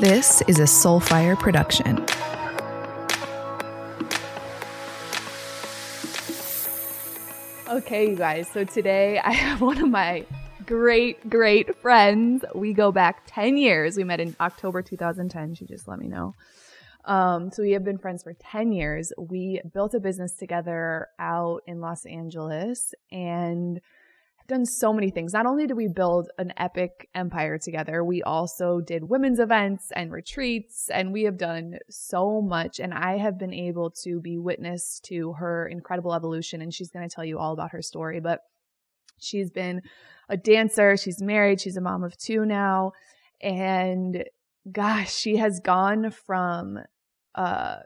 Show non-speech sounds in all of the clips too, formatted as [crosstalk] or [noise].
This is a Soulfire production. Okay, you guys. So today I have [laughs] one of my great, great friends. We go back 10 years. We met in October 2010. She just let me know. Um, so we have been friends for 10 years. We built a business together out in Los Angeles and done so many things. Not only did we build an epic empire together, we also did women's events and retreats, and we have done so much. And I have been able to be witness to her incredible evolution. And she's going to tell you all about her story. But she's been a dancer, she's married, she's a mom of two now. And gosh, she has gone from uh,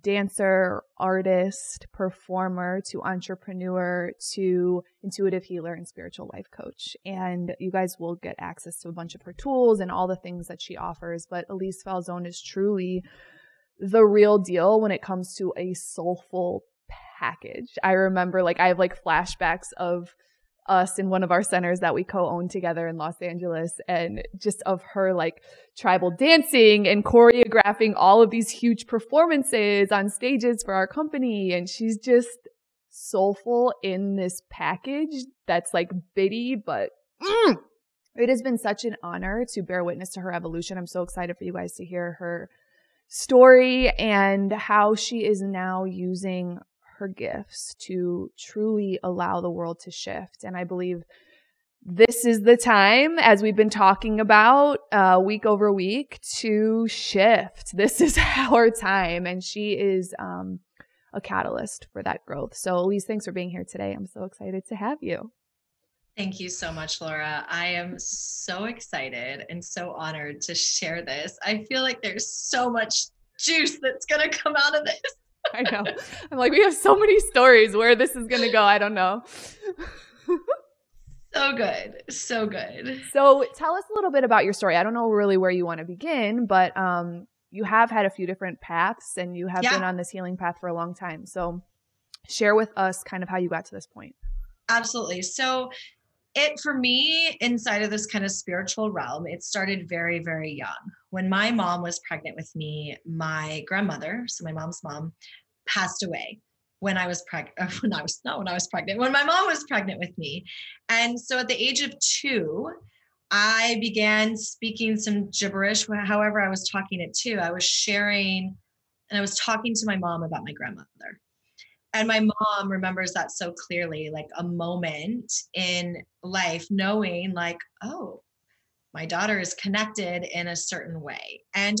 dancer, artist, performer to entrepreneur to intuitive healer and spiritual life coach. And you guys will get access to a bunch of her tools and all the things that she offers. But Elise Falzone is truly the real deal when it comes to a soulful package. I remember like I have like flashbacks of us in one of our centers that we co-own together in Los Angeles and just of her like tribal dancing and choreographing all of these huge performances on stages for our company and she's just soulful in this package that's like bitty but mm, it has been such an honor to bear witness to her evolution. I'm so excited for you guys to hear her story and how she is now using her gifts to truly allow the world to shift. And I believe this is the time, as we've been talking about uh, week over week, to shift. [laughs] This is [laughs] our time. And she is um, a catalyst for that growth. So, Elise, thanks for being here today. I'm so excited to have you. Thank you so much, Laura. I am so excited and so honored to share this. I feel like there's so much juice that's going to come out of this. I know. I'm like, we have so many stories where this is going to go. I don't know. so good. So good. So tell us a little bit about your story. I don't know really where you want to begin, but um, you have had a few different paths and you have yeah. been on this healing path for a long time. So share with us kind of how you got to this point. Absolutely. So it for me inside of this kind of spiritual realm it started very very young when my mom was pregnant with me my grandmother so my mom's mom passed away when i was pregnant [laughs] when i was not when i was pregnant when my mom was pregnant with me. And so at the age of two i began speaking some gibberish however i was talking it to i was sharing and i was talking to my mom about my grandmother. And my mom remembers that so clearly like a moment in life knowing like oh my daughter is connected in a certain way. And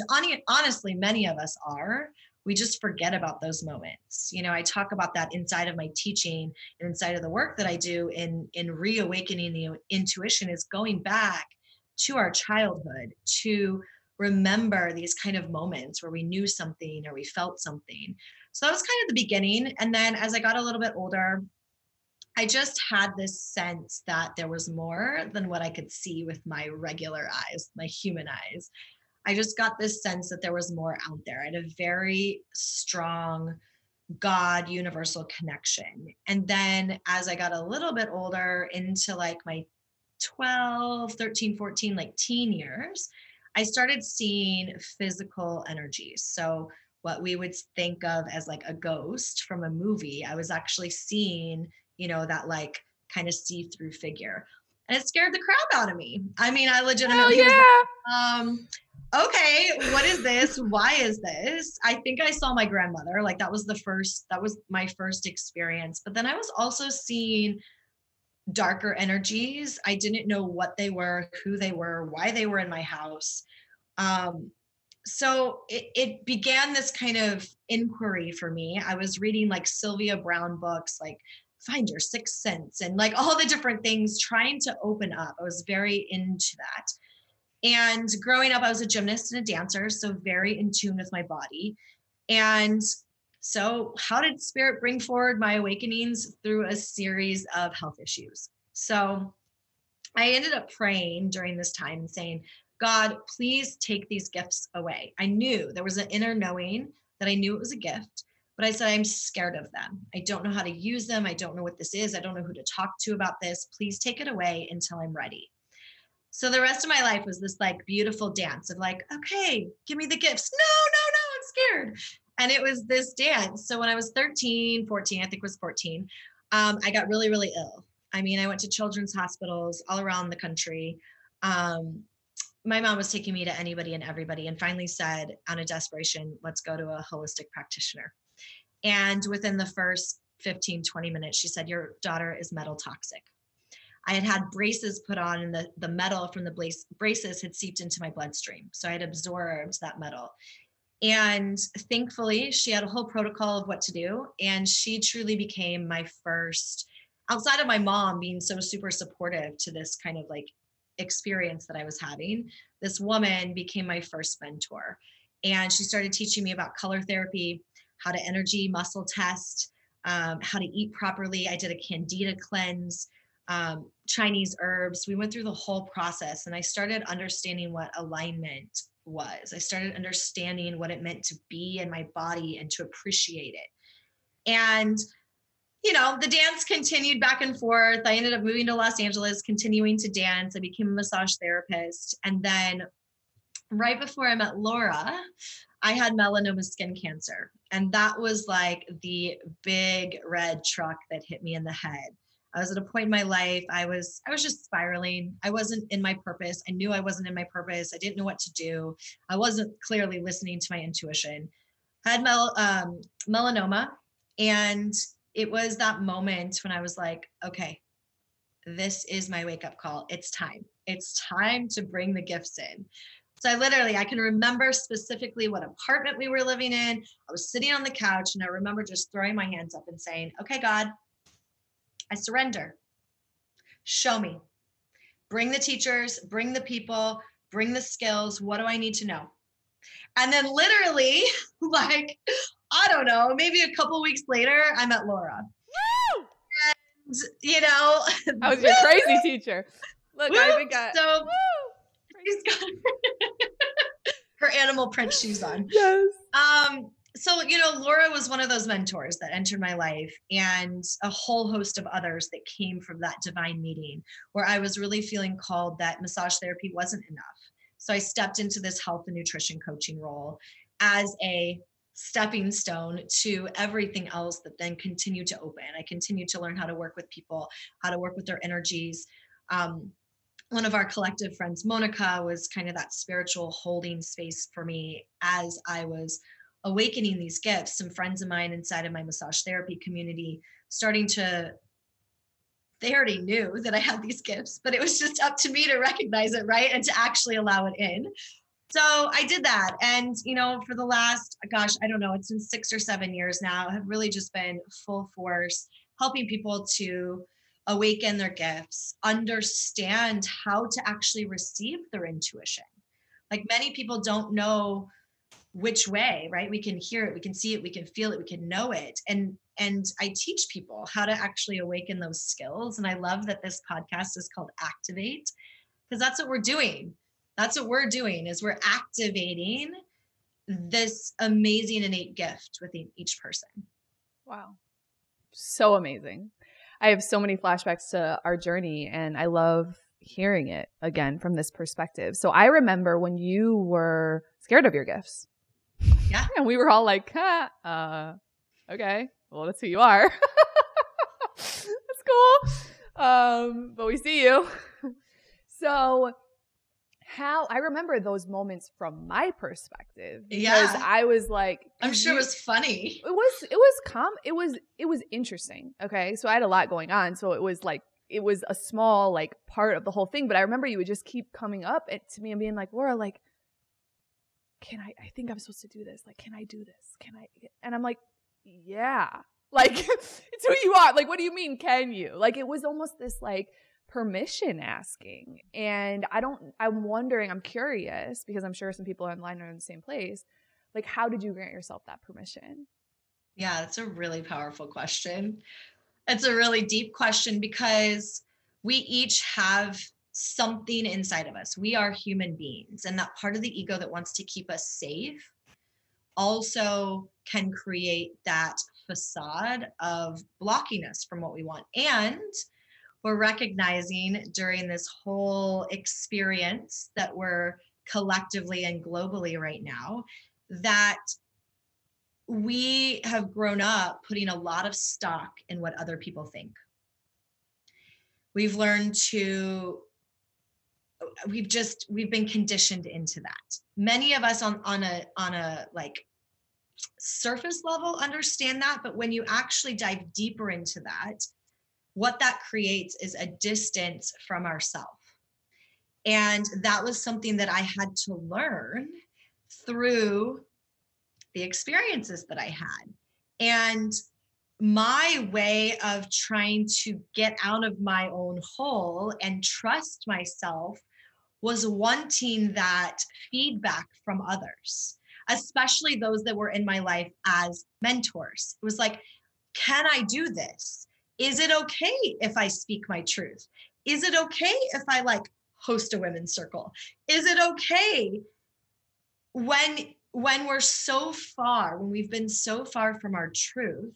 honestly many of us are we just forget about those moments you know i talk about that inside of my teaching and inside of the work that i do in in reawakening the intuition is going back to our childhood to remember these kind of moments where we knew something or we felt something so that was kind of the beginning. And then as I got a little bit older, I just had this sense that there was more than what I could see with my regular eyes, my human eyes. I just got this sense that there was more out there. I had a very strong God universal connection. And then as I got a little bit older into like my 12, 13, 14, like teen years, I started seeing physical energies. So what we would think of as like a ghost from a movie. I was actually seeing, you know, that like kind of see through figure. And it scared the crap out of me. I mean, I legitimately Hell yeah. was like, um, okay, what is this? Why is this? I think I saw my grandmother. Like that was the first, that was my first experience. But then I was also seeing darker energies. I didn't know what they were, who they were, why they were in my house. Um, so it, it began this kind of inquiry for me. I was reading like Sylvia Browne books, like Find Your Sixth Sense, and like all the different things, trying to open up. I was very into that. And growing up, I was a gymnast and a dancer, so very in tune with my body. And so, how did spirit bring forward my awakenings through a series of health issues? So, I ended up praying during this time and saying, God, please take these gifts away. I knew there was an inner knowing that I knew it was a gift, but I said, I'm scared of them. I don't know how to use them. I don't know what this is. I don't know who to talk to about this. Please take it away until I'm ready. So the rest of my life was this like beautiful dance of like, okay, give me the gifts. No, no, no, I'm scared. And it was this dance. So when I was 13, 14, I think was 14, um, I got really, really ill. I mean, I went to children's hospitals all around the country. Um, my mom was taking me to anybody and everybody and finally said out of desperation let's go to a holistic practitioner and within the first 15 20 minutes she said your daughter is metal toxic. I had had braces put on and the, the metal from the braces had seeped into my bloodstream. So i had absorbed that metal. And thankfully she had a whole protocol of what to do. And she truly became my first outside of my mom being so super supportive to this kind of like experience that I was having, this woman became my first mentor. And she started teaching me about color therapy, how to energy muscle test, um, how to eat properly. I did a candida cleanse, um, Chinese herbs. We went through the whole process and I started understanding what alignment was. I started understanding what it meant to be in my body and to appreciate it. And you know, the dance continued back and forth. I ended up moving to Los Angeles, continuing to dance. I became a massage therapist. And then right before I met Laura, I had melanoma skin cancer. And that was like the big red truck that hit me in the head. I was at a point in my life I was I was just spiraling. I wasn't in my purpose. I knew I wasn't in my purpose. I didn't know what to do. I wasn't clearly listening to my intuition. I had mel- um, melanoma and it was that moment when I was like, okay, this is my wake up call. It's time. It's time to bring the gifts in. So I literally, I can remember specifically what apartment we were living in. I was sitting on the couch and I remember just throwing my hands up and saying, okay, God, I surrender. Show me. Bring the teachers, bring the people, bring the skills. What do I need to know? And then literally, [laughs] like I don't know, maybe a couple weeks later, I met Laura. Woo! And, you know, I was your crazy [laughs] teacher. Look, woo! I think I, so she's got [laughs] her animal print shoes on. Yes. Um, so you know laura was one of those mentors that entered my life and a whole host of others that came from that divine meeting where i was really feeling called that massage therapy wasn't enough so i stepped into this health and nutrition coaching role as a stepping stone to everything else that then continued to open. I continued to learn how to work with people, how to work with their energies. Um, one of our collective friends, Monica, was kind of that spiritual holding space for me as I was awakening these gifts. Some friends of mine inside of my massage therapy community starting to they already knew that I had these gifts, but it was just up to me to recognize it, right? And to actually allow it in. So I did that. And, you know, for the last, gosh, I don't know, it's been six or seven years now, have really just been full force helping people to awaken their gifts, understand how to actually receive their intuition. Like many people don't know which way, right? We can hear it, we can see it, we can feel it, we can know it. And and I teach people how to actually awaken those skills. And I love that this podcast is called Activate because that's what we're doing that's what we're doing is we're activating this amazing innate gift within each person wow so amazing i have so many flashbacks to our journey and i love hearing it again from this perspective. So i remember when you were scared of your gifts. Yeah. [laughs] And we were all like huh, uh okay well that's who you are. [laughs] That's cool. Um but we see you. [laughs] So how I remember those moments from my perspective because yeah. I was like I'm sure it was funny. It was it was calm. It was it was interesting. Okay. So I had a lot going on. So it was like it was a small like part of the whole thing. But I remember you would just keep coming up to me and being like, Laura, like, can I I think I'm supposed to do this. Like, can I do this? Can I and I'm like, Yeah. [laughs] Like [laughs] it's who you are. Like, what do you mean, can you? Like it was almost this like permission asking. And I don't, I'm wondering, I'm curious because I'm sure some people online are in the same place. Like, how did you grant yourself that permission? Yeah, that's a really powerful question. It's a really deep question because we each have something inside of us. We are human beings, and that part of the ego that wants to keep us safe also can create that facade of blocking us from what we want. And we're recognizing during this whole experience that we're collectively and globally right now that we have grown up putting a lot of stock in what other people think. We've learned to we've just we've been conditioned into that. Many of us on on a on a like surface level understand that, but when you actually dive deeper into that, what that creates is a distance from ourself. And that was something that I had to learn through the experiences that I had. And my way of trying to get out of my own hole and trust myself was wanting that feedback from others, especially those that were in my life as mentors. It was like, can I do this? Is it okay if I speak my truth? Is it okay if I like host a women's circle? Is it okay when when we're so far, when we've been so far from our truth,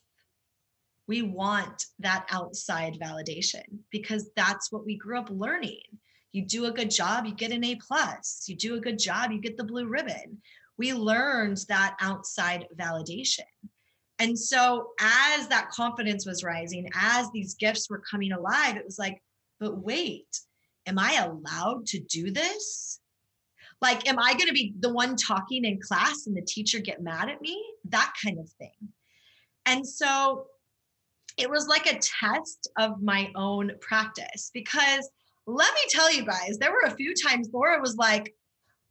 we want that outside validation because that's what we grew up learning. You do a good job, you get an A plus. You do a good job, you get the blue ribbon. We learned that outside validation. And so as that confidence was rising, as these gifts were coming alive, it was like, but wait, am I allowed to do this? Like, am I going to be the one talking in class and the teacher get mad at me? That kind of thing. And so it was like a test of my own practice because let me tell you guys, there were a few times Laura was like,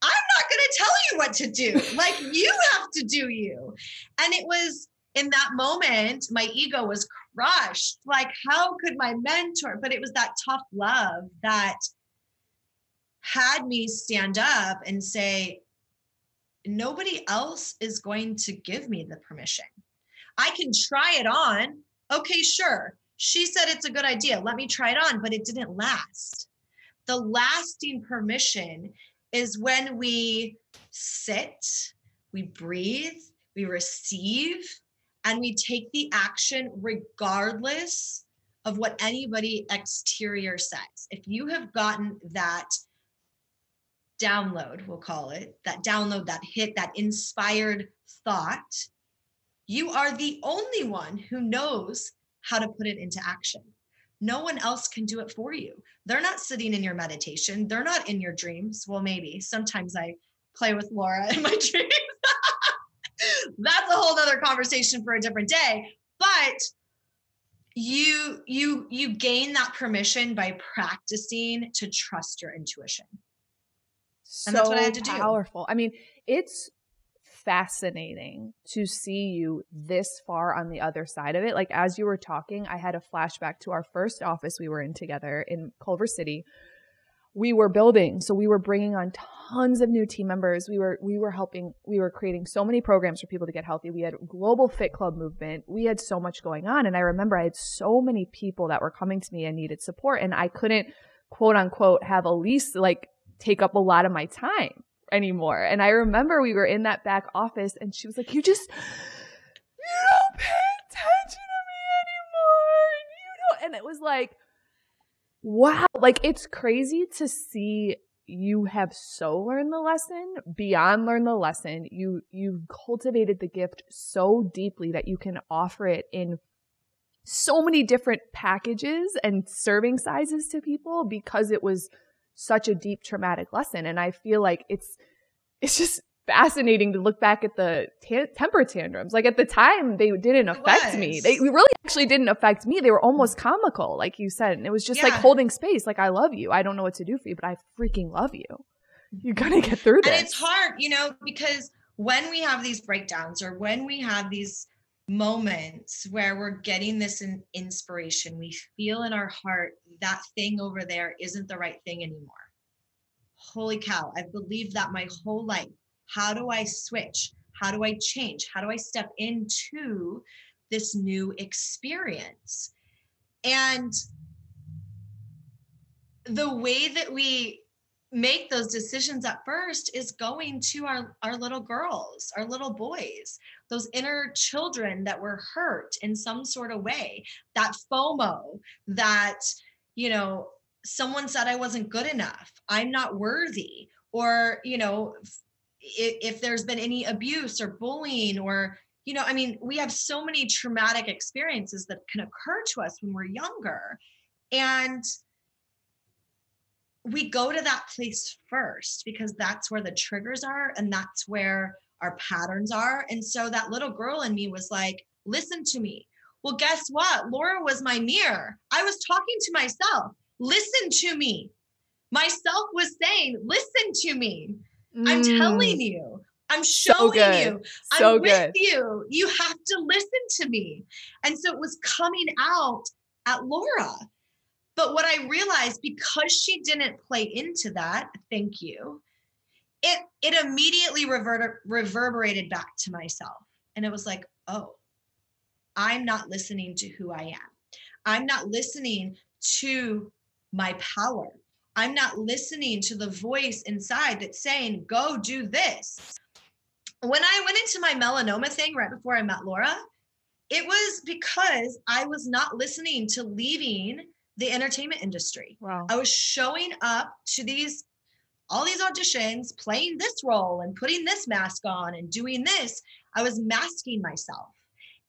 I'm not going to tell you what to do. like, you have to do you. And it was in that moment, my ego was crushed. Like, how could my mentor? But it was that tough love that had me stand up and say, nobody else is going to give me the permission. I can try it on. Okay, sure. She said it's a good idea. Let me try it on, but it didn't last. The lasting permission is when we sit, we breathe, we receive, and we take the action regardless of what anybody exterior says. If you have gotten that download, we'll call it, that download, that hit, that inspired thought, you are the only one who knows how to put it into action. No one else can do it for you. They're not sitting in your meditation. They're not in your dreams. Well, maybe sometimes I play with Laura in my [laughs] dreams. That's a whole other conversation for a different day. But you you you gain that permission by practicing to trust your intuition and that's what I had to do. Powerful. I mean, it's fascinating to see you this far on the other side of it. Like as you were talking, I had a flashback to our first office we were in together in Culver City. We were building, so we were bringing on tons of new team members. We were we were helping. We were creating so many programs for people to get healthy. We had global fit club movement. We had so much going on, and I remember I had so many people that were coming to me and needed support, and I couldn't quote unquote have Elise like take up a lot of my time anymore. And I remember we were in that back office and she was like, You just, you don't pay attention to me anymore. And you don't. And it was like, wow. Like, it's crazy to see you have so learned the lesson beyond learn the lesson you you cultivated the gift so deeply that you can offer it in so many different packages and serving sizes to people because it was such a deep traumatic lesson. And I feel like it's, it's just fascinating to look back at the t- temper tantrums. Like at the time, they didn't affect me. They really actually didn't affect me. They were almost mm. comical, like you said. And it was just yeah. like holding space. Like, I love you. I don't know what to do for you, but I freaking love you. Mm-hmm. You gotta get through this. And it's hard, you know, because when we have these breakdowns or when we have these moments where we're getting this in inspiration. We feel in our heart that thing over there isn't the right thing anymore. Holy cow, I've believed that my whole life. How do I switch? How do I change? How do I step into this new experience? And the way that we make those decisions at first is going to our, our little girls, our little boys, those inner children that were hurt in some sort of way, that FOMO, that you know, someone said I wasn't good enough. I'm not worthy. Or, you know, if, if there's been any abuse or bullying or, you know, I mean, we have so many traumatic experiences that can occur to us when we're younger. And we go to that place first because that's where the triggers are and that's where our patterns are. And so that little girl in me was like, listen to me. Well, guess what? Laura was my mirror. I was talking to myself. Listen to me. Myself was saying, listen to me. Mm. I'm telling you. I'm showing so you. I'm with you. You have to listen to me. And so it was coming out at Laura. But what I realized because she didn't play into that, thank you, it it immediately reverter, reverberated back to myself. And it was like, oh, I'm not listening to who I am. I'm not listening to my power. I'm not listening to the voice inside that's saying, go do this. When I went into my melanoma thing right before I met Laura, it was because I was not listening to leaving the entertainment industry. Wow. I was showing up to these all these auditions, playing this role and putting this mask on and doing this. I was masking myself.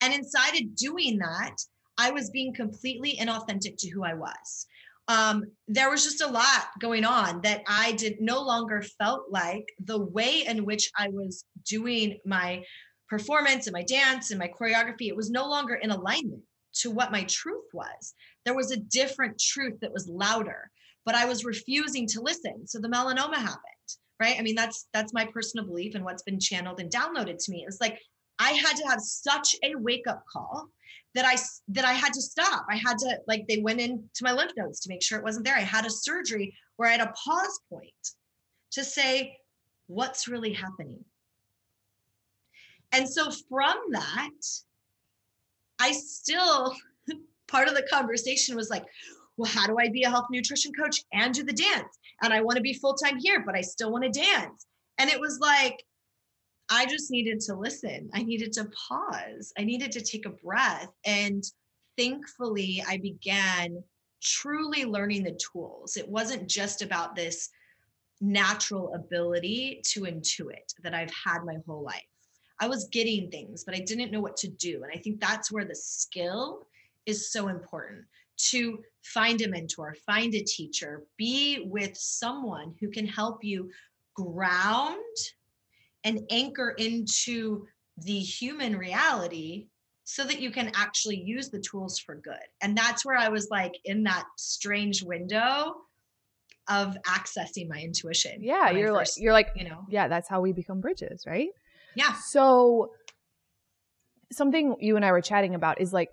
And inside of doing that, I was being completely inauthentic to who I was. Um, there was just a lot going on that I did no longer felt like the way in which I was doing my performance and my dance and my choreography, it was no longer in alignment to what my truth was. There was a different truth that was louder, but I was refusing to listen. So the melanoma happened, right? I mean, that's that's my personal belief and what's been channeled and downloaded to me. It's like I had to have such a wake up call that I that I had to stop. I had to like they went into my lymph nodes to make sure it wasn't there. I had a surgery where I had a pause point to say what's really happening. And so from that, I still [laughs] part of the conversation was like, well, how do I be a health nutrition coach and do the dance? And I want to be full time here, but I still want to dance. And it was like, I just needed to listen. I needed to pause. I needed to take a breath. And thankfully, I began truly learning the tools. It wasn't just about this natural ability to intuit that I've had my whole life. I was getting things, but I didn't know what to do. And I think that's where the skill is so important to find a mentor, find a teacher, be with someone who can help you ground and anchor into the human reality so that you can actually use the tools for good. And that's where I was like in that strange window of accessing my intuition. Yeah, you're first, like you're like, you know. Yeah, that's how we become bridges, right? Yeah. So something you and I were chatting about is like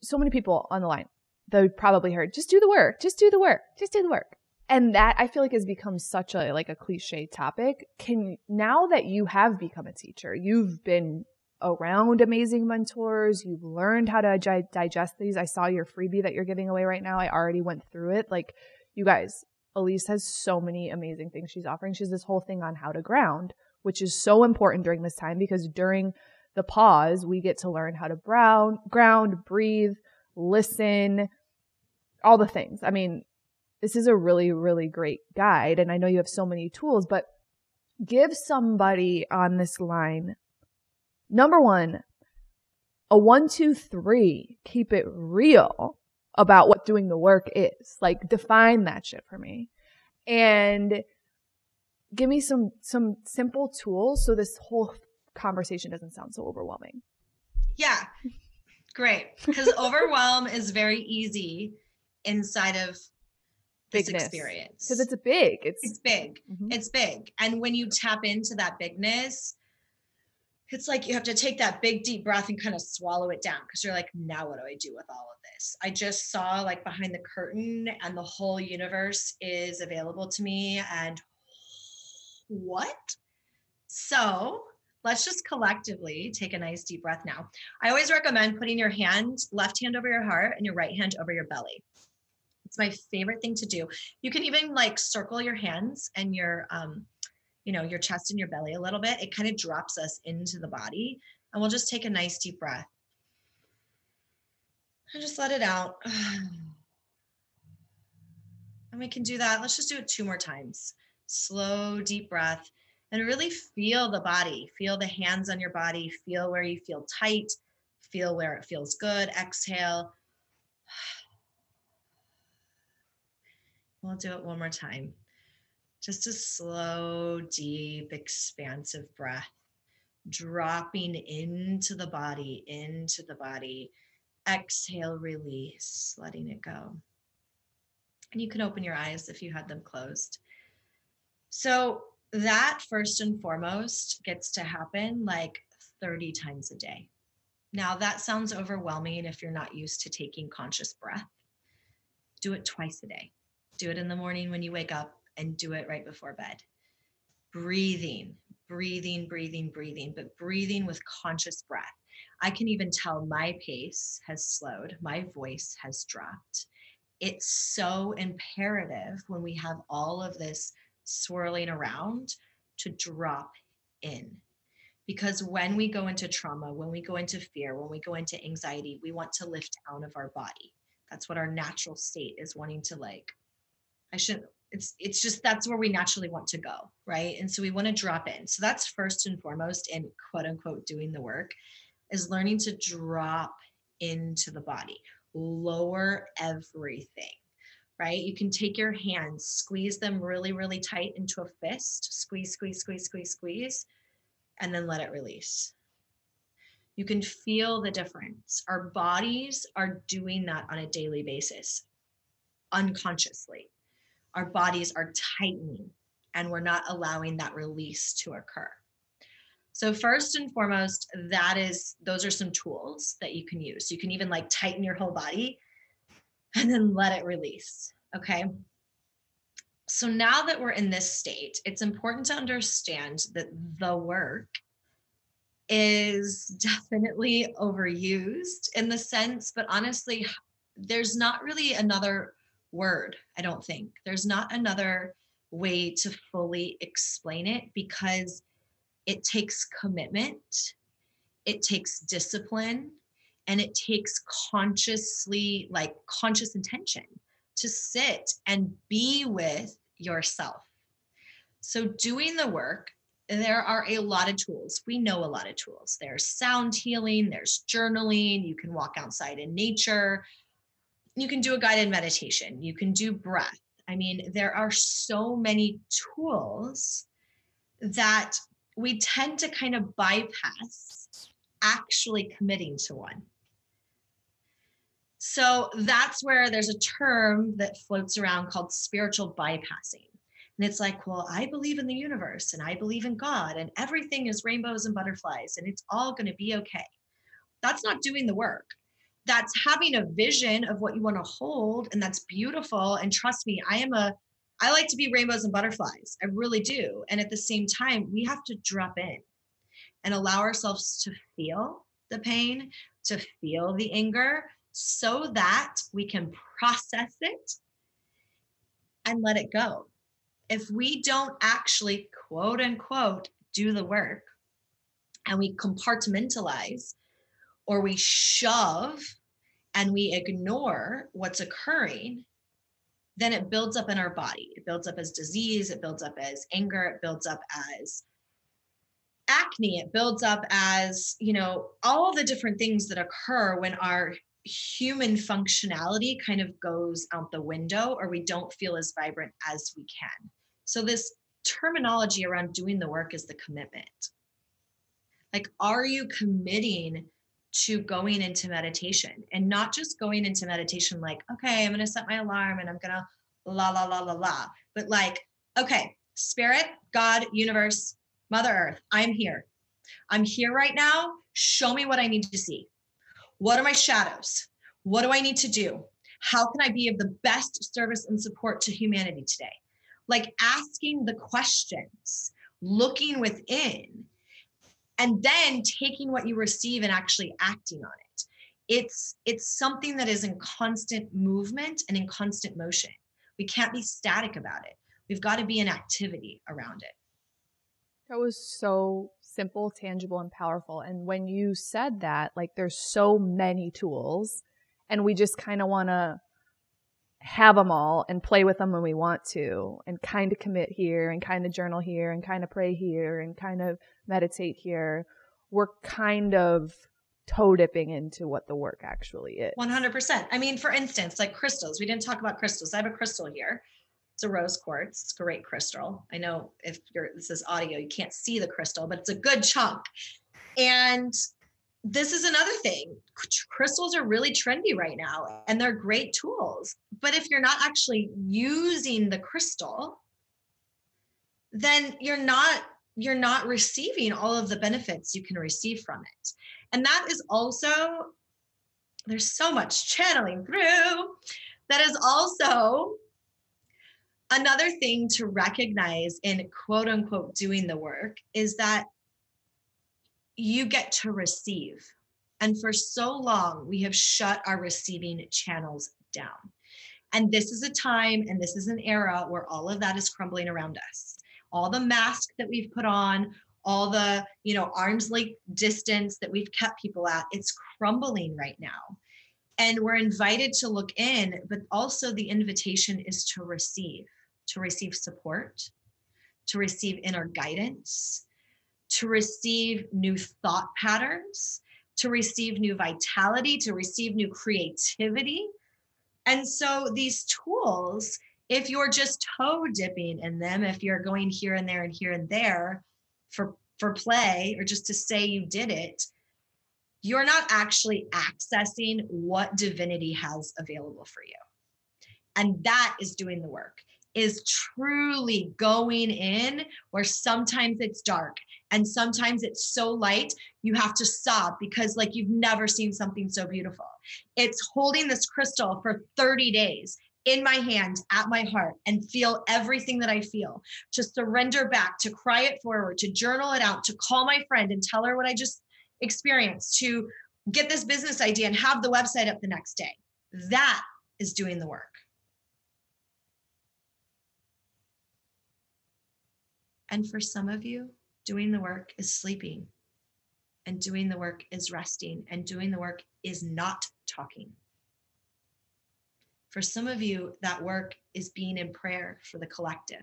so many people on the line that probably heard, just do the work, just do the work, just do the work and that I feel like has become such a like a cliche topic. Can now that you have become a teacher, you've been around amazing mentors, you've learned how to digest these. I saw your freebie that you're giving away right now. I already went through it. Like you guys, Elise has so many amazing things she's offering. She's this whole thing on how to ground, which is so important during this time because during the pause, we get to learn how to brown, ground, breathe, listen, all the things. I mean, this is a really, really great guide. And I know you have so many tools, but give somebody on this line number one, a one, two, three, keep it real about what doing the work is. Like define that shit for me. And give me some some simple tools so this whole conversation doesn't sound so overwhelming. Yeah. Great. Because overwhelm is very easy inside of Bigness. experience. Because it's big. It's it's big. Mm-hmm. it's big. And when you tap into that bigness it's like you have to take that big deep breath and kind of swallow it down because you're like now what do i do with all of this? I just saw like behind the curtain and the whole universe is available to me and what? So let's just collectively take a nice deep breath now. I always recommend putting your hand left hand over your heart and your right hand over your belly it's my favorite thing to do. You can even like circle your hands and your um, you know, your chest and your belly a little bit. It kind of drops us into the body. And we'll just take a nice deep breath. And just let it out. [sighs] And we can do that. Let's just do it two more times. Slow, deep breath and really feel the body. Feel the hands on your body. Feel where you feel tight. Feel where it feels good. Exhale. [sighs] We'll do it one more time. Just a slow, deep, expansive breath, dropping into the body, into the body. Exhale, release, letting it go. And you can open your eyes if you had them closed. So, that first and foremost gets to happen like 30 times a day. Now, that sounds overwhelming if you're not used to taking conscious breath. Do it twice a day. Do it in the morning when you wake up and do it right before bed. Breathing, breathing, breathing, breathing, but breathing with conscious breath. I can even tell my pace has slowed, my voice has dropped. It's so imperative when we have all of this swirling around to drop in. Because when we go into trauma, when we go into fear, when we go into anxiety, we want to lift out of our body. That's what our natural state is wanting to like. I shouldn't, it's it's just that's where we naturally want to go, right? And so we want to drop in. So that's first and foremost in quote unquote doing the work is learning to drop into the body, lower everything right? You can take your hands, squeeze them really, really tight into a fist, squeeze, squeeze, squeeze, squeeze, squeeze, and then let it release. You can feel the difference. Our bodies are doing that on a daily basis, unconsciously. Our bodies are tightening, and we're not allowing that release to occur. So first and foremost, that is those are some tools that you can use. You can even like tighten your whole body and then let it release. Okay. So now that we're in this state, it's important to understand that the work is definitely overused in the sense, but honestly, there's not really another word, I don't think. There's not another way to fully explain it because it takes commitment, it takes discipline, and it takes consciously like conscious intention to sit and be with yourself. So doing the work there are a lot of tools. We know a lot of tools. There's sound healing there's journaling you can walk outside in nature you can do a guided meditation you can do breath i mean there are so many tools that we tend to kind of bypass actually committing to one so that's where there's a term that floats around called spiritual bypassing. And it's like, well, I believe in the universe and I believe in God and everything is rainbows and butterflies and it's all going to be okay. That's not doing the work. That's having a vision of what you want to hold and that's beautiful and trust me, I am a I like to be rainbows and butterflies. I really do. And at the same time, we have to drop in and allow ourselves to feel the pain, to feel the anger, so that we can process it and let it go. If we don't actually, quote unquote, do the work and we compartmentalize or we shove and we ignore what's occurring, then it builds up in our body. It builds up as disease, it builds up as anger, it builds up as acne, it builds up as, you know, all the different things that occur when our human functionality kind of goes out the window or we don't feel as vibrant as we can. So, this terminology around doing the work is the commitment. Like, are you committing to going into meditation and not just going into meditation like, okay, I'm going to set my alarm and I'm going to la, la, la, la, la, but like, okay, spirit, God, universe, Mother Earth, I'm here. I'm here right now. Show me what I need to see. What are my shadows? What do I need to do? How can I be of the best service and support to humanity today? Like asking the questions, looking within, and then taking what you receive and actually acting on it. It's it's something that is in constant movement and in constant motion. We can't be static about it. We've got to be in activity around it. That was so simple, tangible, and powerful. And when you said that, like there's so many tools, and we just kind of want to have them all and play with them when we want to and kind of commit here and kind of journal here and kind of pray here and kind of meditate here we're kind of toe dipping into what the work actually is. 100% i mean for instance like crystals we didn't talk about crystals. I have a crystal here. It's a rose quartz. It's a great crystal. I know if you're this is audio you can't see the crystal but it's a good chunk. And this is another thing. Crystals are really trendy right now and they're great tools. But if you're not actually using the crystal, then you're not you're not receiving all of the benefits you can receive from it. And that is also there's so much channeling through that is also another thing to recognize in quote unquote doing the work is that you get to receive. And for so long, we have shut our receiving channels down. And this is a time and this is an era where all of that is crumbling around us. All the masks that we've put on, all the, you know, arms length distance that we've kept people at, it's crumbling right now. And we're invited to look in, but also the invitation is to receive, to receive support, to receive inner guidance, to receive new thought patterns, to receive new vitality, to receive new creativity. And so these tools, if you're just toe dipping in them, if you're going here and there and here and there for for play or just to say you did it, you're not actually accessing what divinity has available for you. And that is doing the work is truly going in where sometimes it's dark and sometimes it's so light you have to stop because like you've never seen something so beautiful it's holding this crystal for 30 days in my hand at my heart and feel everything that I feel, to surrender back, to cry it forward, to journal it out, to call my friend and tell her what I just experienced, to get this business idea and have the website up the next day. That is doing the work. And for some of you, doing the work is sleeping, and doing the work is resting, and doing the work is not talking. For some of you, that work is being in prayer for the collective.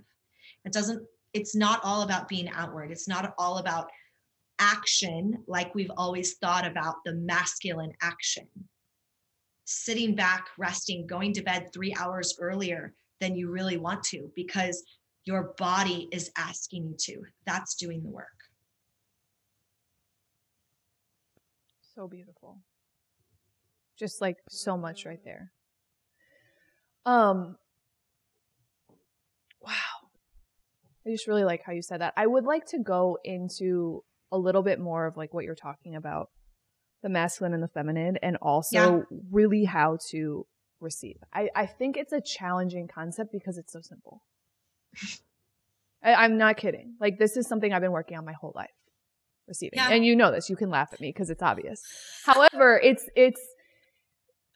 It doesn't, it's not all about being outward, it's not all about action like we've always thought about the masculine action. Sitting back, resting, going to bed three hours earlier than you really want to because your body is asking you to. That's doing the work. So beautiful. Just like so much right there. Um wow. I just really like how you said that. I would like to go into a little bit more of like what you're talking about the masculine and the feminine and also yeah. really how to receive. I, I think it's a challenging concept because it's so simple. I, am not kidding. Like this is something I've been working on my whole life. Receiving. Yeah. And you know this. You can laugh at me because it's obvious. However, it's it's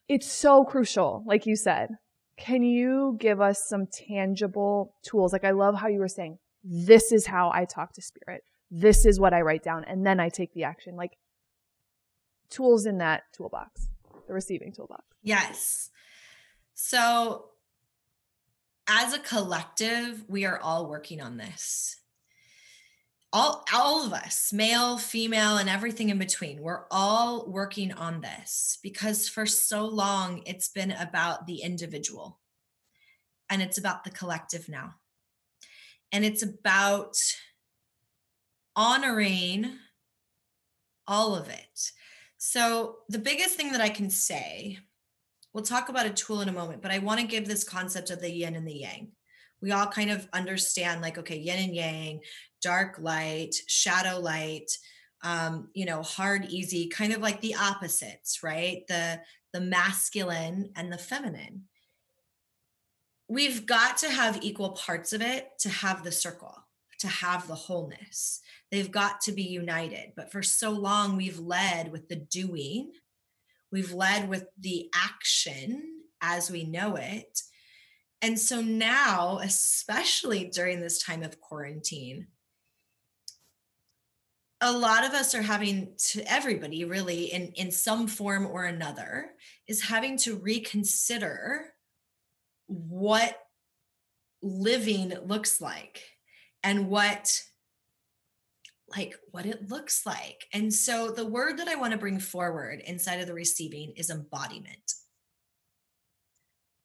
it's so crucial, like you said. Can you give us some tangible tools? Like I love how you were saying, this is how I talk to spirit. This is what I write down and then I take the action. Like tools in that toolbox, the receiving toolbox. Yes. So as a collective, we are all working on this. All, all of us, male, female, and everything in between, we're all working on this because for so long it's been about the individual and it's about the collective now. And it's about honoring all of it. So, the biggest thing that I can say We'll talk about a tool in a moment, but I want to give this concept of the yin and the yang. We all kind of understand like, okay, yin and yang, dark light, shadow light, um, you know, hard, easy, kind of like the opposites, right? The the masculine and the feminine. We've got to have equal parts of it to have the circle, to have the wholeness. They've got to be united. But for so long, we've led with the doing We've led with the action as we know it. And so now, especially during this time of quarantine, a lot of us are having to everybody really in in some form or another is having to reconsider what living looks like and what like what it looks like. And so the word that I want to bring forward inside of the receiving is embodiment.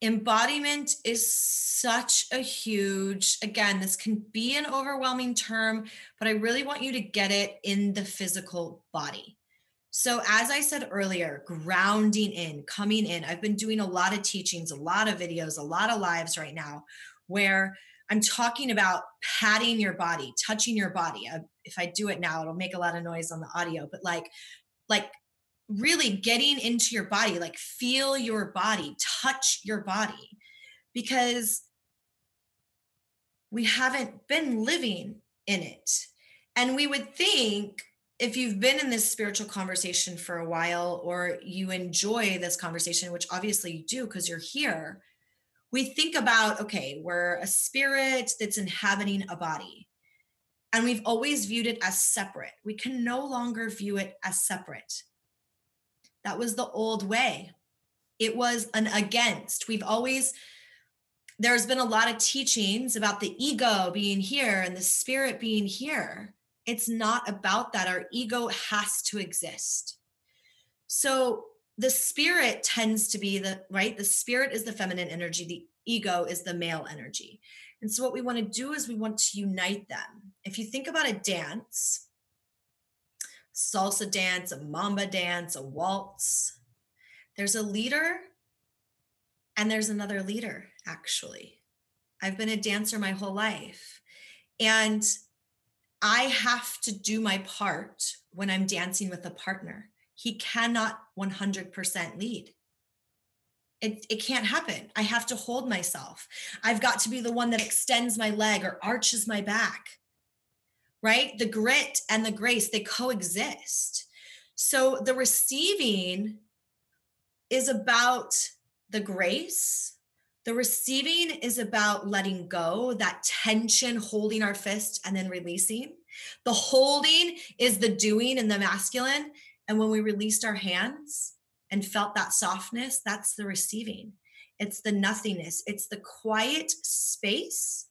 Embodiment is such a huge, again, this can be an overwhelming term, but I really want you to get it in the physical body. So, as I said earlier, grounding in, coming in, I've been doing a lot of teachings, a lot of videos, a lot of lives right now where I'm talking about patting your body, touching your body. I, if I do it now, it'll make a lot of noise on the audio, but like, like really getting into your body, like feel your body, touch your body, because we haven't been living in it. And we would think if you've been in this spiritual conversation for a while or you enjoy this conversation, which obviously you do because you're here, we think about okay, we're a spirit that's inhabiting a body. And we've always viewed it as separate. We can no longer view it as separate. That was the old way. It was an against. We've always, there's been a lot of teachings about the ego being here and the spirit being here. It's not about that. Our ego has to exist. So the spirit tends to be the right? The spirit is the feminine energy the ego is the male energy. And so what we want to do is we want to unite them. If you think about a dance salsa dance a mambo dance a waltz there's a leader and there's another leader actually. I've been a dancer my whole life and i have to do my part when i'm dancing with a partner he cannot 100% lead. It, it can't happen. I have to hold myself. I've got to be the one that extends my leg or arches my back, right? The grit and the grace, they coexist. So the receiving is about the grace. The receiving is about letting go, that tension, holding our fist and then releasing. The holding is the doing in the masculine, and when we released our hands and felt that softness, that's the receiving. It's the nothingness, it's the quiet space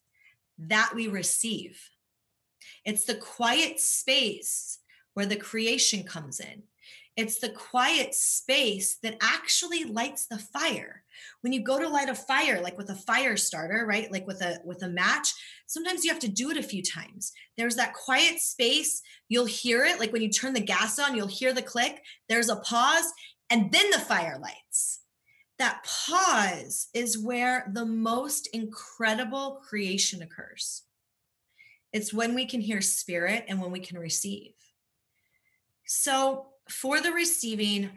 that we receive. It's the quiet space where the creation comes in. It's the quiet space that actually lights the fire. When you go to light a fire, like with a fire starter, right? Like with a with a match, sometimes you have to do it a few times. There's that quiet space. You'll hear it. Like when you turn the gas on, you'll hear the click. There's a pause, and then the fire lights. That pause is where the most incredible creation occurs. It's when we can hear spirit and when we can receive. So, for the receiving,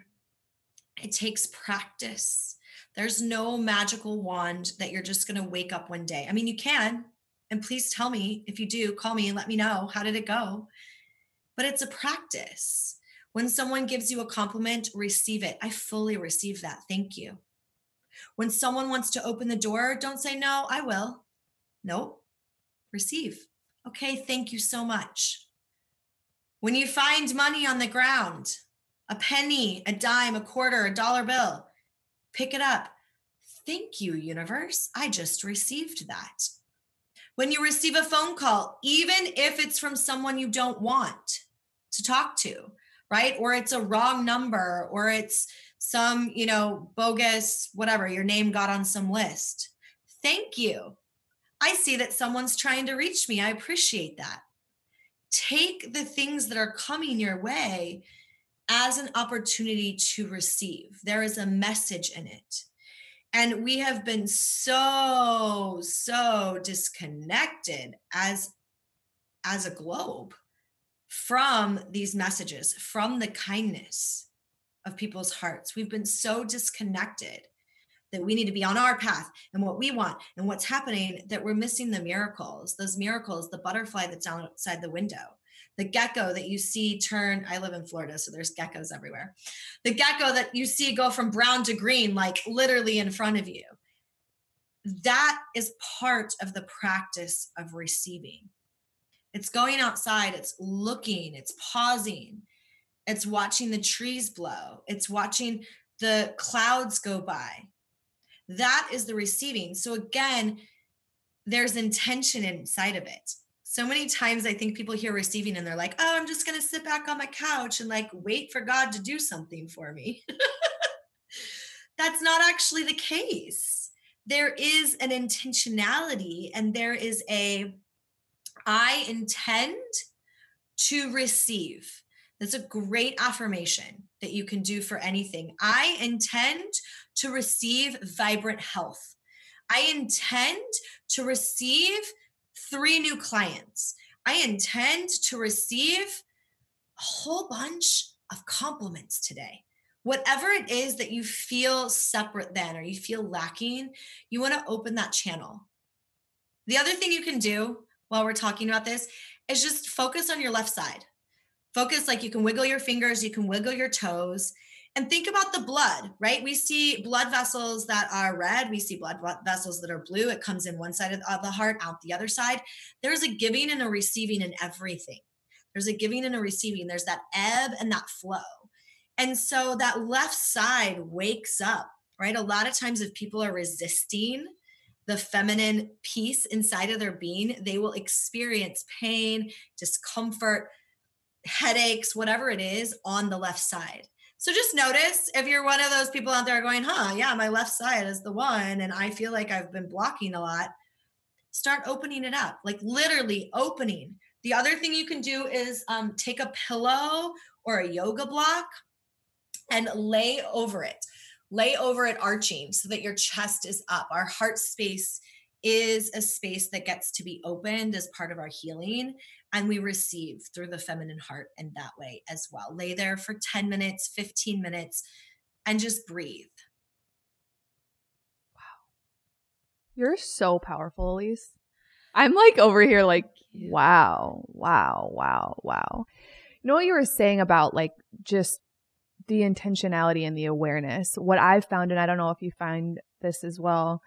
it takes practice. There's no magical wand that you're just going to wake up one day. I mean, you can, and please tell me if you do, call me and let me know how did it go. But it's a practice. When someone gives you a compliment, receive it. I fully receive that. Thank you. When someone wants to open the door, don't say no, I will. Nope. Receive. Okay, thank you so much. When you find money on the ground, a penny, a dime, a quarter, a dollar bill, pick it up. Thank you, universe. I just received that. When you receive a phone call, even if it's from someone you don't want to talk to, right? Or it's a wrong number, or it's some, you know, bogus, whatever, your name got on some list. Thank you. I see that someone's trying to reach me. I appreciate that take the things that are coming your way as an opportunity to receive. There is a message in it. And we have been so, so disconnected as, as a globe from these messages, from the kindness of people's hearts. We've been so disconnected that we need to be on our path and what we want and what's happening that we're missing the miracles those miracles the butterfly that's outside the window the gecko that you see turn i live in florida so there's geckos everywhere the gecko that you see go from brown to green like literally in front of you that is part of the practice of receiving it's going outside it's looking it's pausing it's watching the trees blow it's watching the clouds go by That is the receiving. So again, there's intention inside of it. So many times I think people hear receiving and they're like, oh, I'm just going to sit back on my couch and like wait for God to do something for me. [laughs] That's not actually the case. There is an intentionality and there is a, I intend to receive. That's a great affirmation that you can do for anything. I intend to receive vibrant health. I intend to receive three new clients. I intend to receive a whole bunch of compliments today. Whatever it is that you feel separate then or you feel lacking, you want to open that channel. The other thing you can do while we're talking about this is just focus on your left side. Focus like you can wiggle your fingers, you can wiggle your toes, and think about the blood, right? We see blood vessels that are red, we see blood vessels that are blue. It comes in one side of the heart, out the other side. There's a giving and a receiving in everything. There's a giving and a receiving. There's that ebb and that flow. And so that left side wakes up, right? A lot of times, if people are resisting the feminine piece inside of their being, they will experience pain, discomfort, headaches, whatever it is on the left side. So just notice if you're one of those people out there going, huh, yeah, my left side is the one, and I feel like I've been blocking a lot, start opening it up, like literally opening. The other thing you can do is um, take a pillow or a yoga block and lay over it. Lay over it arching so that your chest is up. Our heart space is a space that gets to be opened as part of our healing and we receive through the feminine heart in that way as well. Lay there for 10 minutes, 15 minutes, and just breathe. Wow. You're so powerful, Elise. I'm like over here, like, wow, wow, wow, wow. You know what you were saying about like just the intentionality and the awareness? What I've found, and I don't know if you find this as well,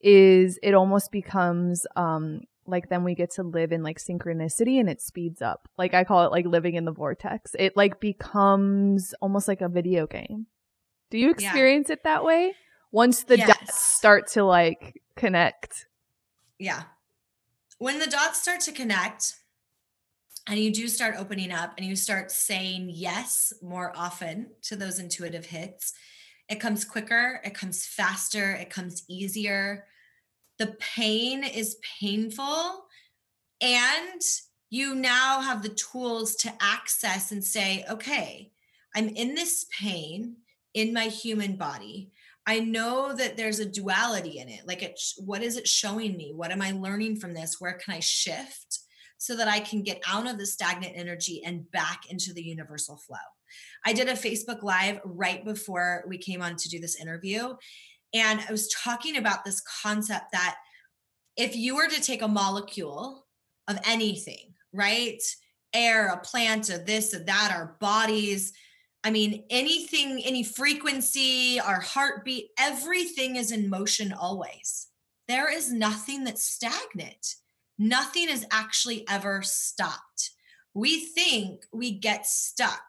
is it almost becomes um like then we get to live in like synchronicity and it speeds up. Like I call it like living in the vortex. It like becomes almost like a video game. Do you experience yeah. it that way? Once the yes. dots start to like connect. Yeah. When the dots start to connect and you do start opening up and you start saying yes more often to those intuitive hits, it comes quicker, it comes faster, it comes easier. The pain is painful and you now have the tools to access and say okay i'm in this pain in my human body. I know that there's a duality in it. Like it what is it showing me? What am i learning from this? Where can i shift so that i can get out of the stagnant energy and back into the universal flow i did a facebook live right before we came on to do this interview and I was talking about this concept that if you were to take a molecule of anything, right? Air, a plant, a this, a that, our bodies, I mean, anything, any frequency, our heartbeat, everything is in motion always. There is nothing that's stagnant. Nothing is actually ever stopped. We think we get stuck.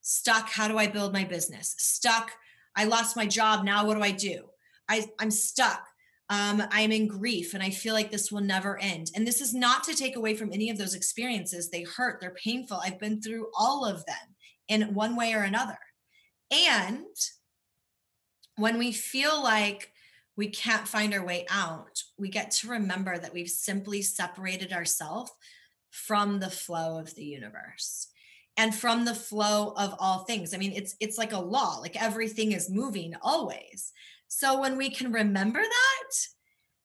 Stuck, how do I build my business? Stuck, I lost my job. Now what do I do? I, I'm stuck. Um, I'm in grief and I feel like this will never end. And this is not to take away from any of those experiences. They hurt, they're painful. I've been through all of them in one way or another. And when we feel like we can't find our way out, we get to remember that we've simply separated ourselves from the flow of the universe and from the flow of all things. I mean, it's it's like a law, like everything is moving always. So when we can remember that,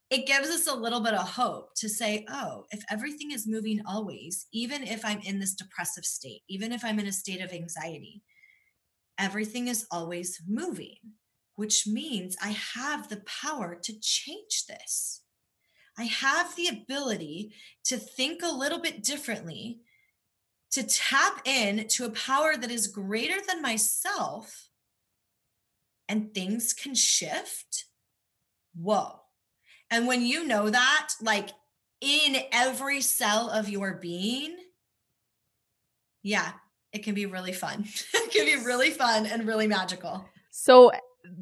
it gives us a little bit of hope to say, oh, if everything is moving always, even if I'm in this depressive state, even if I'm in a state of anxiety, everything is always moving, which means I have the power to change this. I have the ability to think a little bit differently, to tap in to a power that is greater than myself and things can shift. Whoa. And when you know that, like in every cell of your being, yeah, it can be really fun. [laughs] it can be really fun and really magical. So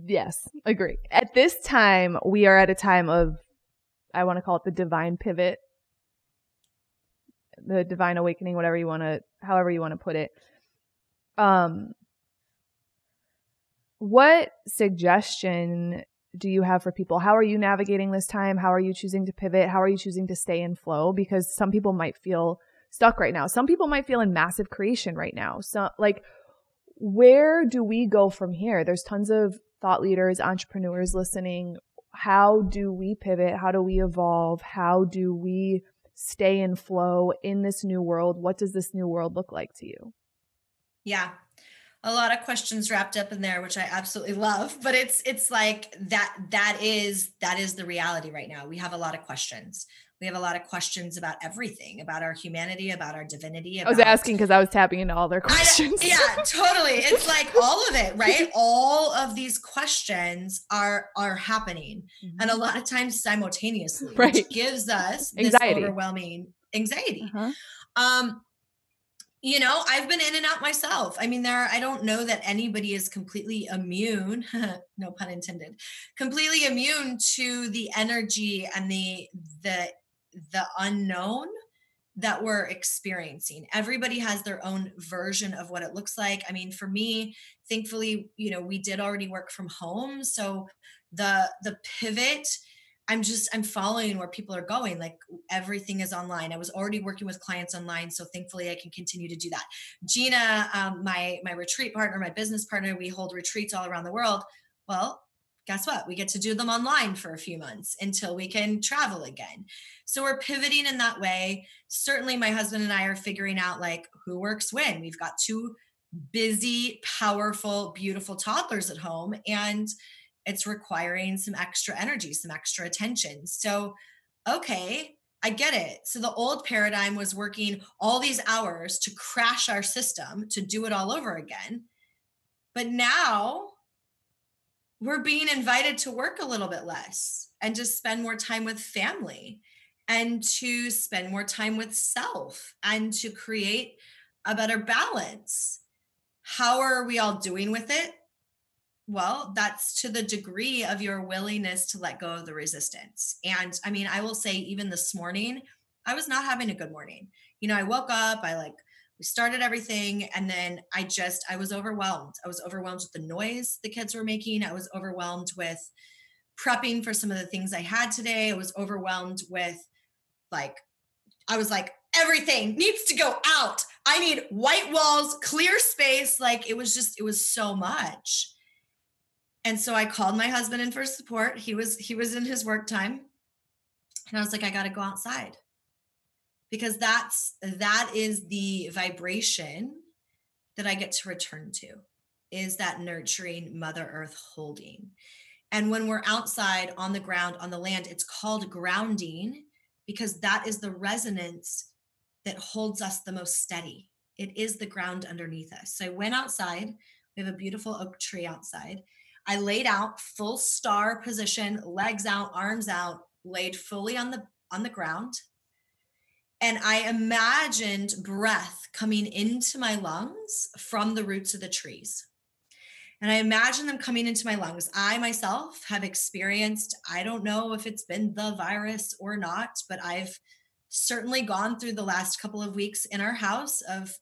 Yes, agree. At this time, we are at a time of, I want to call it the divine pivot, the divine awakening, whatever you want to, however you want to put it. Um, what suggestion do you have for people? How are you navigating this time? How are you choosing to pivot? How are you choosing to stay in flow? Because some people might feel stuck right now. Some people might feel in massive creation right now. So, like, where do we go from here? There's tons of thought leaders, entrepreneurs listening. How do we pivot? How do we evolve? How do we stay in flow in this new world? What does this new world look like to you? Yeah. A lot of questions wrapped up in there which I absolutely love, but it's it's like that that is that is the reality right now. We have a lot of questions we have a lot of questions about everything about our humanity about our divinity about, i was asking because i was tapping into all their questions I, yeah totally it's like [laughs] all of it right all of these questions are are happening mm-hmm. and a lot of times simultaneously right. which gives us anxiety. this overwhelming anxiety uh-huh. um you know i've been in and out myself i mean there i don't know that anybody is completely immune [laughs] no pun intended completely immune to the energy and the the the unknown that we're experiencing. Everybody has their own version of what it looks like. I mean, for me, thankfully, you know, we did already work from home, so the the pivot I'm just I'm following where people are going. Like everything is online. I was already working with clients online, so thankfully I can continue to do that. Gina, um, my my retreat partner, my business partner, we hold retreats all around the world. Well, guess what? We get to do them online for a few months until we can travel again. So we're pivoting in that way. Certainly, my husband and I are figuring out like who works when. We've got two busy, powerful, beautiful toddlers at home, and it's requiring some extra energy, some extra attention. So, okay, I get it. So the old paradigm was working all these hours to crash our system to do it all over again. But now we're being invited to work a little bit less and just spend more time with family and to spend more time with self and to create a better balance. How are we all doing with it? Well, that's to the degree of your willingness to let go of the resistance. And I mean, I will say, even this morning, I was not having a good morning. You know, I woke up, I like we started everything and then i just i was overwhelmed. I was overwhelmed with the noise the kids were making. I was overwhelmed with prepping for some of the things i had today. I was overwhelmed with like i was like everything needs to go out. I need white walls clear space. Like it was just it was so much. And so i called my husband in for support. He was he was in his work time. And i was like i got to go outside because that's that is the vibration that I get to return to is that nurturing mother earth holding. And when we're outside on the ground on the land it's called grounding because that is the resonance that holds us the most steady. It is the ground underneath us. So I went outside. We have a beautiful oak tree outside. I laid out full star position, legs out, arms out, laid fully on the on the ground and I imagined breath coming into my lungs from the roots of the trees. And I imagine them coming into my lungs. I myself have experienced, I don't know if it's been the virus or not, but I've certainly gone through the last couple of weeks in our house of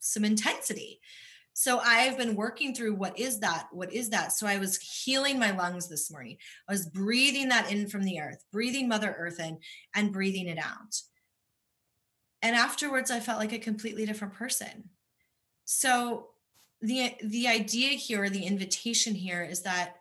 some intensity. So I've been working through what is that? What is that? So I was healing my lungs this morning. I was breathing that in from the earth, breathing Mother Earth in and breathing it out and afterwards i felt like a completely different person. So the the idea here the invitation here is that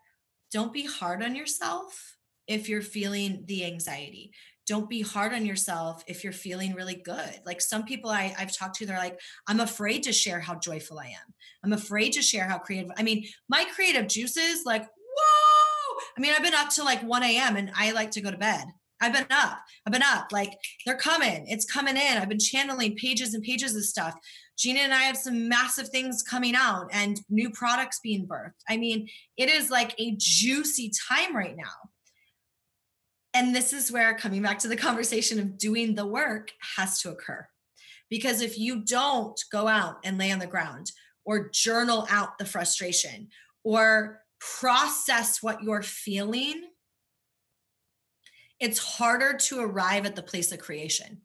don't be hard on yourself if you're feeling the anxiety. Don't be hard on yourself if you're feeling really good. Like some people I, i've talked to they're like i'm afraid to share how joyful i am. I'm afraid to share how creative i mean my creative juices like whoa! I mean i've been up to like 1 a.m and i like to go to bed I've been up. I've been up. Like they're coming. It's coming in. I've been channeling pages and pages of stuff. Gina and I have some massive things coming out and new products being birthed. I mean, it is like a juicy time right now. And this is where coming back to the conversation of doing the work has to occur. Because if you don't go out and lay on the ground or journal out the frustration or process what you're feeling, it's harder to arrive at the place of creation.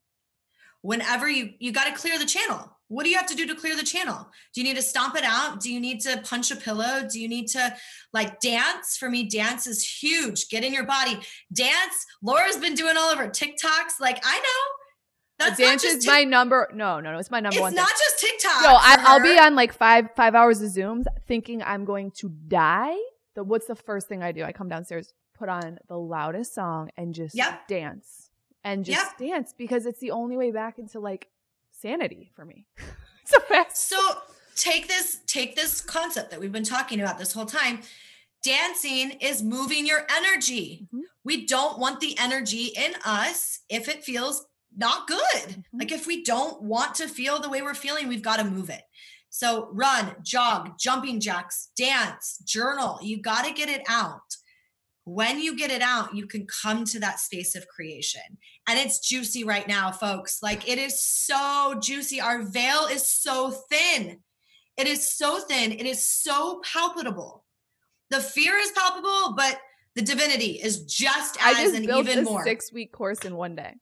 Whenever you you got to clear the channel. What do you have to do to clear the channel? Do you need to stomp it out? Do you need to punch a pillow? Do you need to like dance? For me, dance is huge. Get in your body. Dance. Laura's been doing all of her TikToks. Like, I know. That's dance is my number. No, no, no. It's my number it's one. It's not just TikTok. No, I, will be on like five five hours of Zooms, thinking I'm going to die. The what's the first thing I do? I come downstairs, put on the loudest song, and just yep. dance and just yep. dance because it's the only way back into like sanity for me. [laughs] so. So take this take this concept that we've been talking about this whole time. Dancing is moving your energy. Mm-hmm. We don't want the energy in us if it feels not good. Mm-hmm. Like if we don't want to feel the way we're feeling, we've got to move it. So run, jog, jumping jacks, dance, journal. You got to get it out. When you get it out, you can come to that space of creation. And it's juicy right now, folks. Like it is so juicy. Our veil is so thin. It is so thin. It is so palpable. The fear is palpable, but the divinity is just as I just and built even a more. Six week course in one day.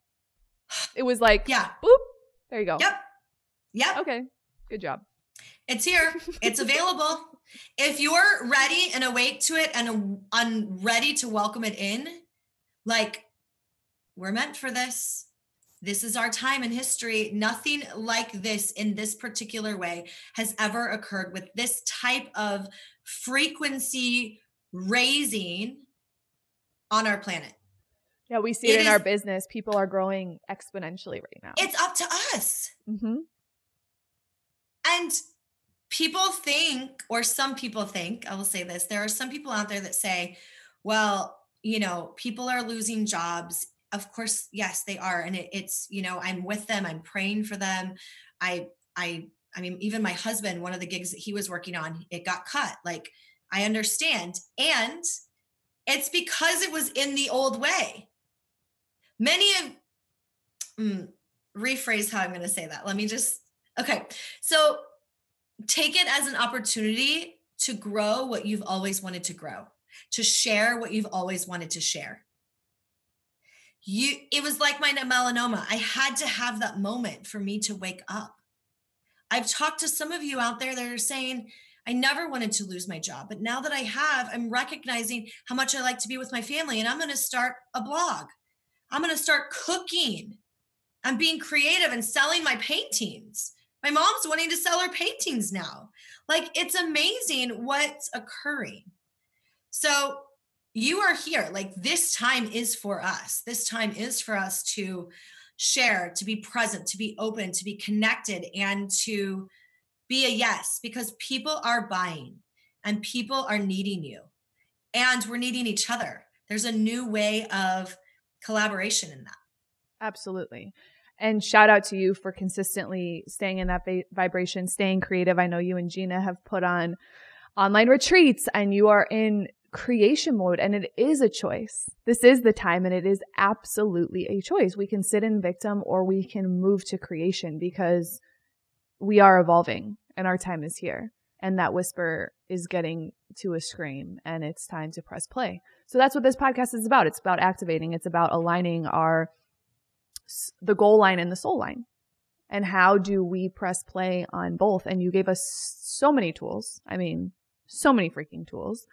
It was like, yeah, boop. There you go. Yep. Yep. Okay. Good job. It's here. [laughs] It's available. If you're ready and awake to it and un- ready to welcome it in, like we're meant for this. This is our time in history. Nothing like this in this particular way has ever occurred with this type of frequency raising on our planet. Yeah, we see it, it in is, our business. People are growing exponentially right now. It's up to us. Mm-hmm. And people think, or some people think, I will say this there are some people out there that say, well, you know, people are losing jobs. Of course, yes, they are. And it, it's, you know, I'm with them, I'm praying for them. I, I, I mean, even my husband, one of the gigs that he was working on, it got cut. Like, I understand. And it's because it was in the old way many of mm, rephrase how I'm going to say that. Let me just okay. So take it as an opportunity to grow what you've always wanted to grow, to share what you've always wanted to share. You it was like my melanoma. I had to have that moment for me to wake up. I've talked to some of you out there that are saying, I never wanted to lose my job, but now that I have, I'm recognizing how much I like to be with my family and I'm going to start a blog. I'm going to start cooking. I'm being creative and selling my paintings. My mom's wanting to sell her paintings now. Like it's amazing what's occurring. So you are here. Like this time is for us. This time is for us to share, to be present, to be open, to be connected, and to be a yes because people are buying and people are needing you. And we're needing each other. There's a new way of collaboration in that. Absolutely. And shout out to you for consistently staying in that va- vibration, staying creative. I know you and Gina have put on online retreats and you are in creation mode and it is a choice. This is the time and it is absolutely a choice. We can sit in victim or we can move to creation because we are evolving and our time is here. And that whisper is getting to a scream and it's time to press play. So that's what this podcast is about. It's about activating. It's about aligning our the goal line and the soul line. And how do we press play on both? And you gave us so many tools. I mean, so many freaking tools.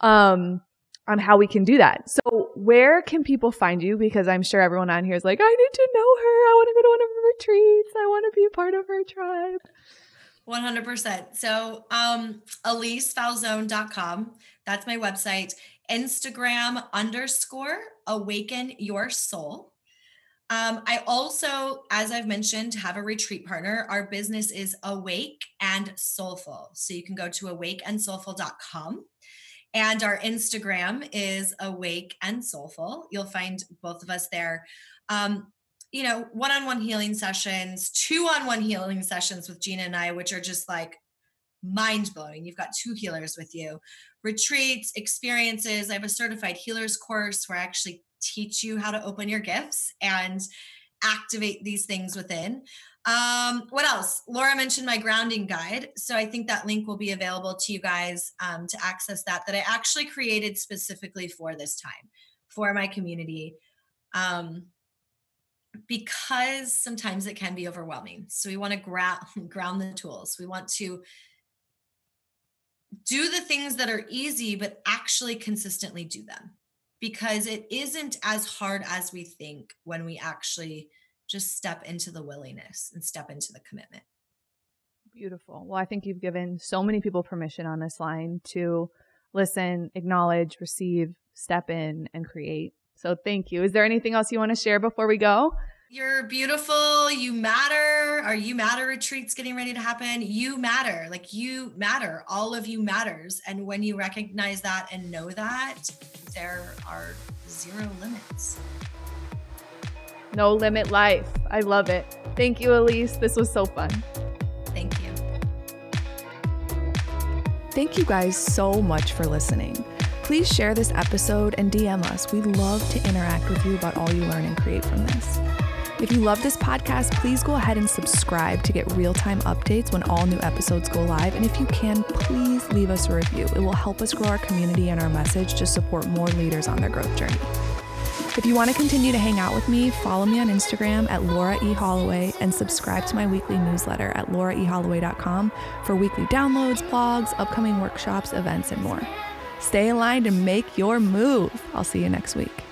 Um, on how we can do that. So where can people find you? Because I'm sure everyone on here is like, I need to know her. I want to go to one of her retreats. I want to be a part of her tribe. 100%. So um, EliseFalzone.com. That's my website. Instagram underscore awaken your soul. Um, I also, as I've mentioned, have a retreat partner. Our business is Awake and Soulful. So you can go to awakeandsoulful.com. And our Instagram is Awake and Soulful. You'll find both of us there. Um, you know, one on one healing sessions, two on one healing sessions with Gina and I, which are just like mind blowing. You've got two healers with you retreats, experiences. I have a certified healers course where I actually teach you how to open your gifts and activate these things within. Um, what else? Laura mentioned my grounding guide. So I think that link will be available to you guys um, to access that, that I actually created specifically for this time, for my community. Um, because sometimes it can be overwhelming. So we want to gra- [laughs] ground the tools. We want to do the things that are easy, but actually consistently do them because it isn't as hard as we think when we actually just step into the willingness and step into the commitment. Beautiful. Well, I think you've given so many people permission on this line to listen, acknowledge, receive, step in, and create. So thank you. Is there anything else you want to share before we go? You're beautiful. You matter. Are you matter retreats getting ready to happen? You matter. Like you matter. All of you matters. And when you recognize that and know that, there are zero limits. No limit life. I love it. Thank you, Elise. This was so fun. Thank you. Thank you guys so much for listening. Please share this episode and DM us. We'd love to interact with you about all you learn and create from this. If you love this podcast, please go ahead and subscribe to get real time updates when all new episodes go live. And if you can, please leave us a review. It will help us grow our community and our message to support more leaders on their growth journey. If you want to continue to hang out with me, follow me on Instagram at Laura E. Holloway and subscribe to my weekly newsletter at lauraeholloway.com for weekly downloads, blogs, upcoming workshops, events, and more. Stay aligned and make your move. I'll see you next week.